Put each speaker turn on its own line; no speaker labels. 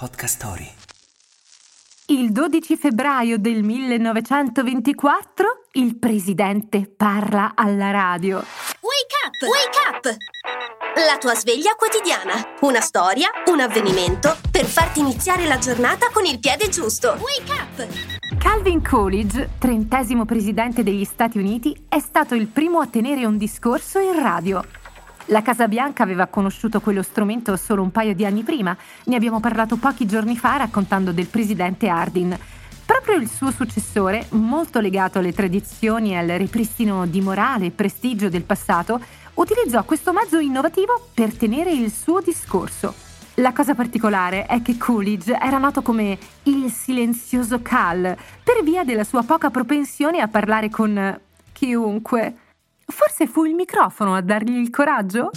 Podcast Story.
Il 12 febbraio del 1924 il presidente parla alla radio.
Wake up! Wake up! La tua sveglia quotidiana. Una storia, un avvenimento per farti iniziare la giornata con il piede giusto. Wake up!
Calvin Coolidge, trentesimo presidente degli Stati Uniti, è stato il primo a tenere un discorso in radio. La Casa Bianca aveva conosciuto quello strumento solo un paio di anni prima, ne abbiamo parlato pochi giorni fa raccontando del presidente Hardin. Proprio il suo successore, molto legato alle tradizioni e al ripristino di morale e prestigio del passato, utilizzò questo mezzo innovativo per tenere il suo discorso. La cosa particolare è che Coolidge era noto come il silenzioso Cal per via della sua poca propensione a parlare con chiunque. Forse fu il microfono a dargli il coraggio?